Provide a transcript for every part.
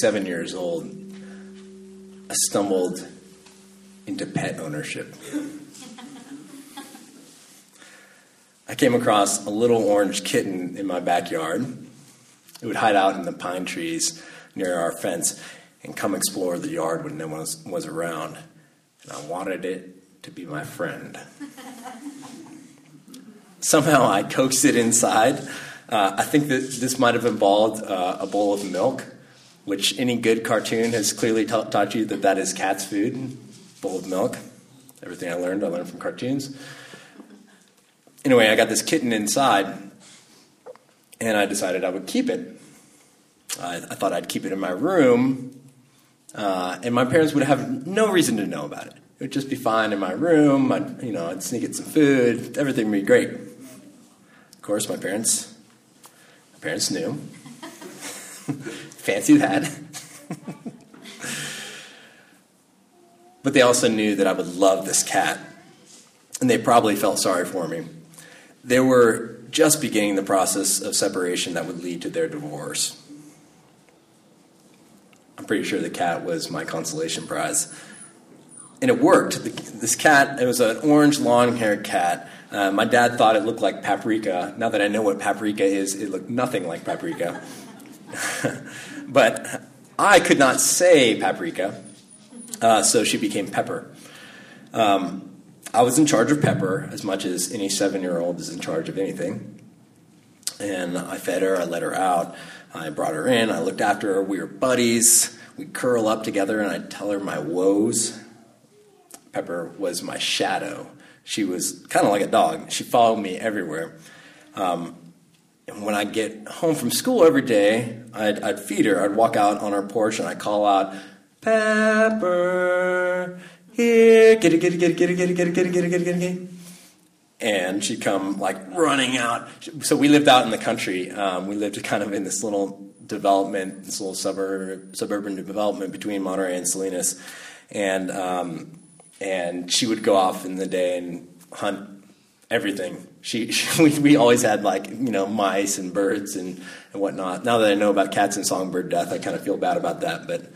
seven years old, I stumbled into pet ownership. I came across a little orange kitten in my backyard. It would hide out in the pine trees near our fence and come explore the yard when no one was, was around. And I wanted it to be my friend. Somehow I coaxed it inside. Uh, I think that this might have involved uh, a bowl of milk, which any good cartoon has clearly ta- taught you that that is cat's food. And bowl of milk. Everything I learned, I learned from cartoons. Anyway, I got this kitten inside, and I decided I would keep it. I, I thought I'd keep it in my room, uh, and my parents would have no reason to know about it. It would just be fine in my room. I'd, you know, I'd sneak it some food. Everything would be great. Of course, my parents, my parents knew. Fancy that. but they also knew that I would love this cat, and they probably felt sorry for me. They were just beginning the process of separation that would lead to their divorce. I'm pretty sure the cat was my consolation prize. And it worked. This cat, it was an orange long haired cat. Uh, my dad thought it looked like paprika. Now that I know what paprika is, it looked nothing like paprika. but I could not say paprika, uh, so she became Pepper. Um, I was in charge of Pepper as much as any seven year old is in charge of anything. And I fed her, I let her out, I brought her in, I looked after her. We were buddies. We'd curl up together and I'd tell her my woes. Pepper was my shadow. She was kind of like a dog. She followed me everywhere. Um, and when I get home from school every day, I'd, I'd feed her. I'd walk out on our porch and I'd call out, Pepper, here, get it, get it, get it, get it, get it, get it, get it, get it, get it, get it. And she'd come like running out. So we lived out in the country. Um, we lived kind of in this little development, this little suburb, suburban development between Monterey and Salinas, and um, and she would go off in the day and hunt everything. She, she we, we always had like you know mice and birds and and whatnot. Now that I know about cats and songbird death, I kind of feel bad about that, but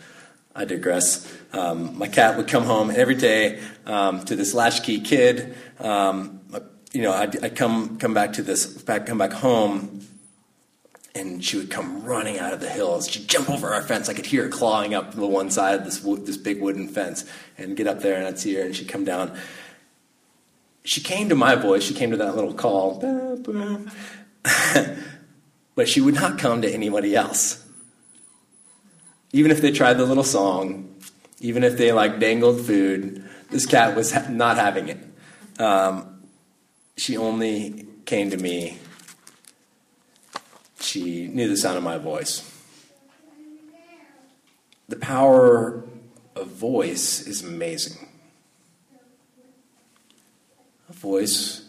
I digress. Um, my cat would come home every day um, to this latchkey kid. Um, you know, I'd, I'd, come come back to this, back, come back home, and she would come running out of the hills. She'd jump over our fence. I could hear her clawing up the one side of this this big wooden fence, and get up there, and I'd see her, and she'd come down. She came to my voice. She came to that little call, but she would not come to anybody else even if they tried the little song, even if they like dangled food, this cat was not having it. Um, she only came to me. She knew the sound of my voice. The power of voice is amazing. A voice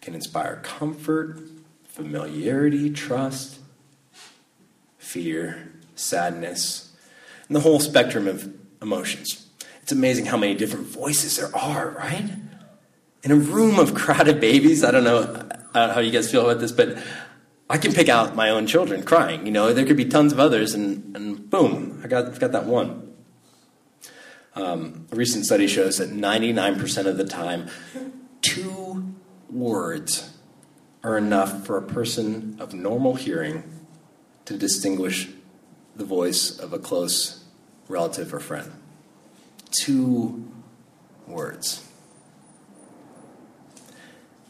can inspire comfort, familiarity, trust, fear, sadness and the whole spectrum of emotions. It's amazing how many different voices there are, right? In a room of crowded babies, I don't know how you guys feel about this, but I can pick out my own children crying. You know, there could be tons of others, and, and boom, I got, I've got that one. Um, a recent study shows that 99% of the time, two words are enough for a person of normal hearing to distinguish the voice of a close relative or friend. Two words.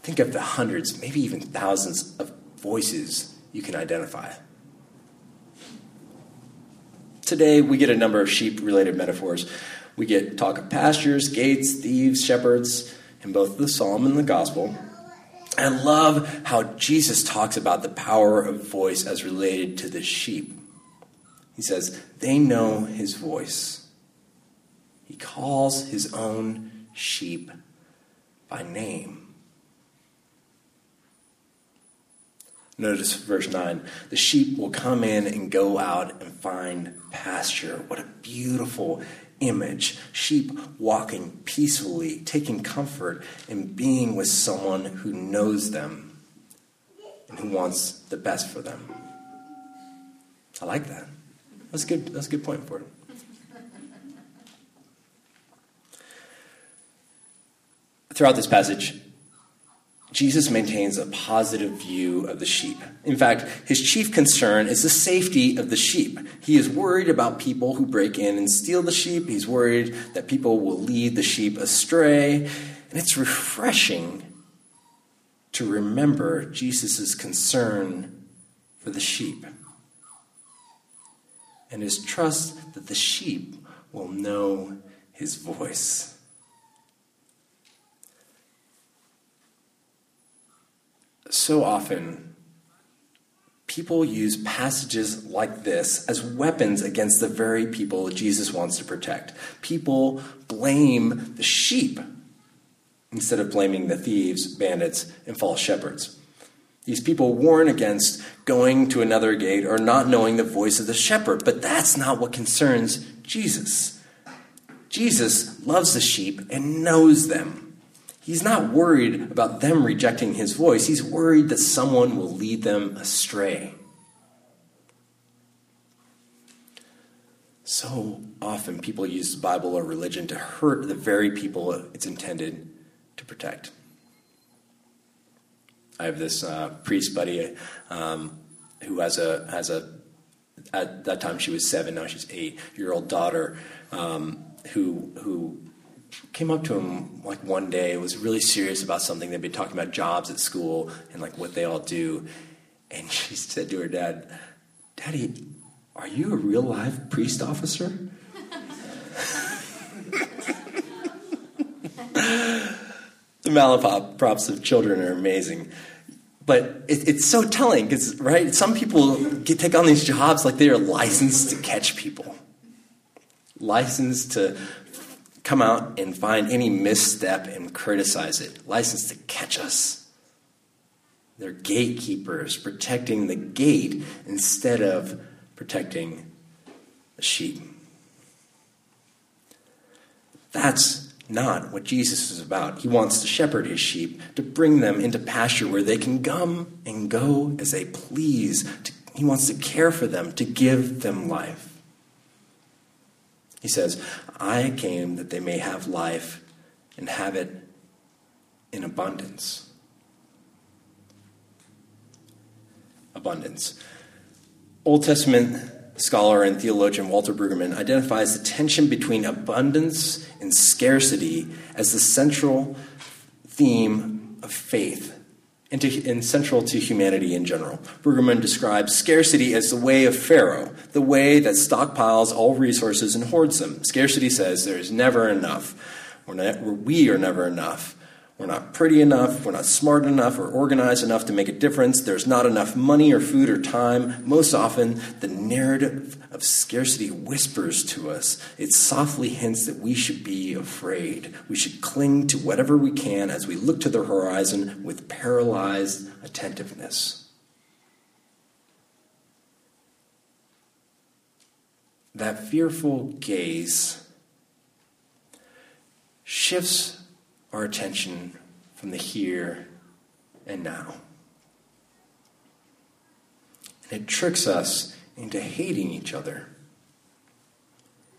Think of the hundreds, maybe even thousands of voices you can identify. Today, we get a number of sheep related metaphors. We get talk of pastures, gates, thieves, shepherds, in both the psalm and the gospel. I love how Jesus talks about the power of voice as related to the sheep. He says, they know his voice. He calls his own sheep by name. Notice verse 9 the sheep will come in and go out and find pasture. What a beautiful image. Sheep walking peacefully, taking comfort in being with someone who knows them and who wants the best for them. I like that. That's good, that's a good point for it. Throughout this passage, Jesus maintains a positive view of the sheep. In fact, his chief concern is the safety of the sheep. He is worried about people who break in and steal the sheep. He's worried that people will lead the sheep astray. And it's refreshing to remember Jesus' concern for the sheep and his trust that the sheep will know his voice. So often, people use passages like this as weapons against the very people Jesus wants to protect. People blame the sheep instead of blaming the thieves, bandits, and false shepherds. These people warn against going to another gate or not knowing the voice of the shepherd, but that's not what concerns Jesus. Jesus loves the sheep and knows them. He's not worried about them rejecting his voice. He's worried that someone will lead them astray. So often, people use the Bible or religion to hurt the very people it's intended to protect. I have this uh, priest buddy um, who has a has a at that time she was seven, now she's eight year old daughter um, who who came up to him like one day, was really serious about something. They'd been talking about jobs at school and like what they all do. And she said to her dad, Daddy, are you a real live priest officer? the malaprops of children are amazing. But it, it's so telling because, right, some people get, take on these jobs like they are licensed to catch people, licensed to come out and find any misstep and criticize it, licensed to catch us. They're gatekeepers protecting the gate instead of protecting the sheep. That's not what Jesus is about. He wants to shepherd his sheep, to bring them into pasture where they can come and go as they please. He wants to care for them, to give them life. He says, I came that they may have life and have it in abundance. Abundance. Old Testament scholar and theologian Walter Brueggemann identifies the tension between abundance and scarcity as the central theme of faith and, to, and, central to humanity in general. Brueggemann describes scarcity as the way of Pharaoh, the way that stockpiles all resources and hoards them. Scarcity says there is never enough. We're we are never enough. We're not pretty enough, we're not smart enough or organized enough to make a difference. There's not enough money or food or time. Most often, the narrative of scarcity whispers to us. It softly hints that we should be afraid. We should cling to whatever we can as we look to the horizon with paralyzed attentiveness. That fearful gaze shifts our attention from the here and now. And it tricks us into hating each other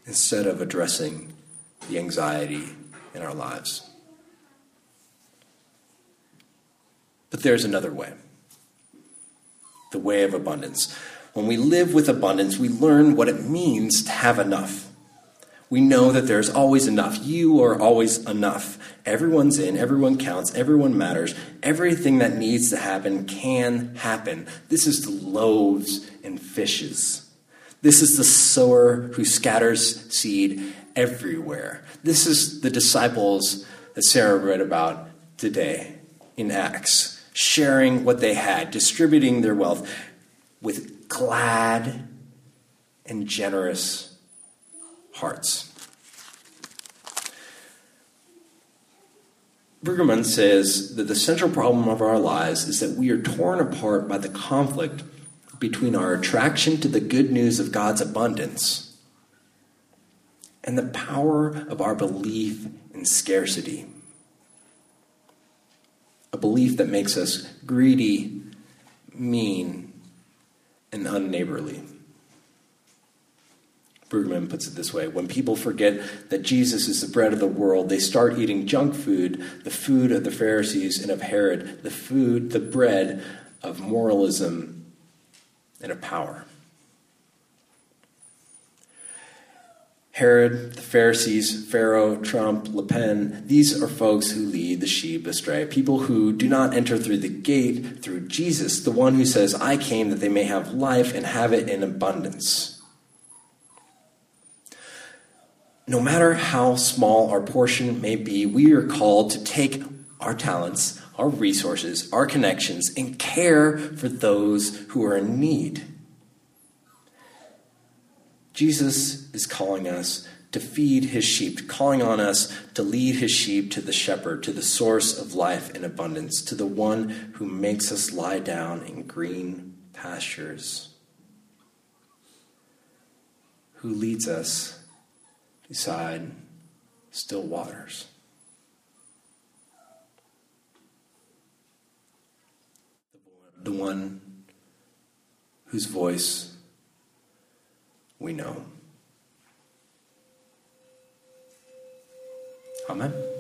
instead of addressing the anxiety in our lives. But there's another way the way of abundance. When we live with abundance, we learn what it means to have enough. We know that there's always enough. You are always enough. Everyone's in, everyone counts, everyone matters. Everything that needs to happen can happen. This is the loaves and fishes. This is the sower who scatters seed everywhere. This is the disciples that Sarah read about today in Acts, sharing what they had, distributing their wealth with glad and generous hearts. Brueggemann says that the central problem of our lives is that we are torn apart by the conflict between our attraction to the good news of God's abundance and the power of our belief in scarcity. A belief that makes us greedy, mean, and unneighborly. Brueggemann puts it this way When people forget that Jesus is the bread of the world, they start eating junk food, the food of the Pharisees and of Herod, the food, the bread of moralism and of power. Herod, the Pharisees, Pharaoh, Trump, Le Pen, these are folks who lead the sheep astray. People who do not enter through the gate through Jesus, the one who says, I came that they may have life and have it in abundance. No matter how small our portion may be, we are called to take our talents, our resources, our connections, and care for those who are in need. Jesus is calling us to feed his sheep, calling on us to lead his sheep to the shepherd, to the source of life and abundance, to the one who makes us lie down in green pastures, who leads us beside still waters. The one whose voice we know. Amen.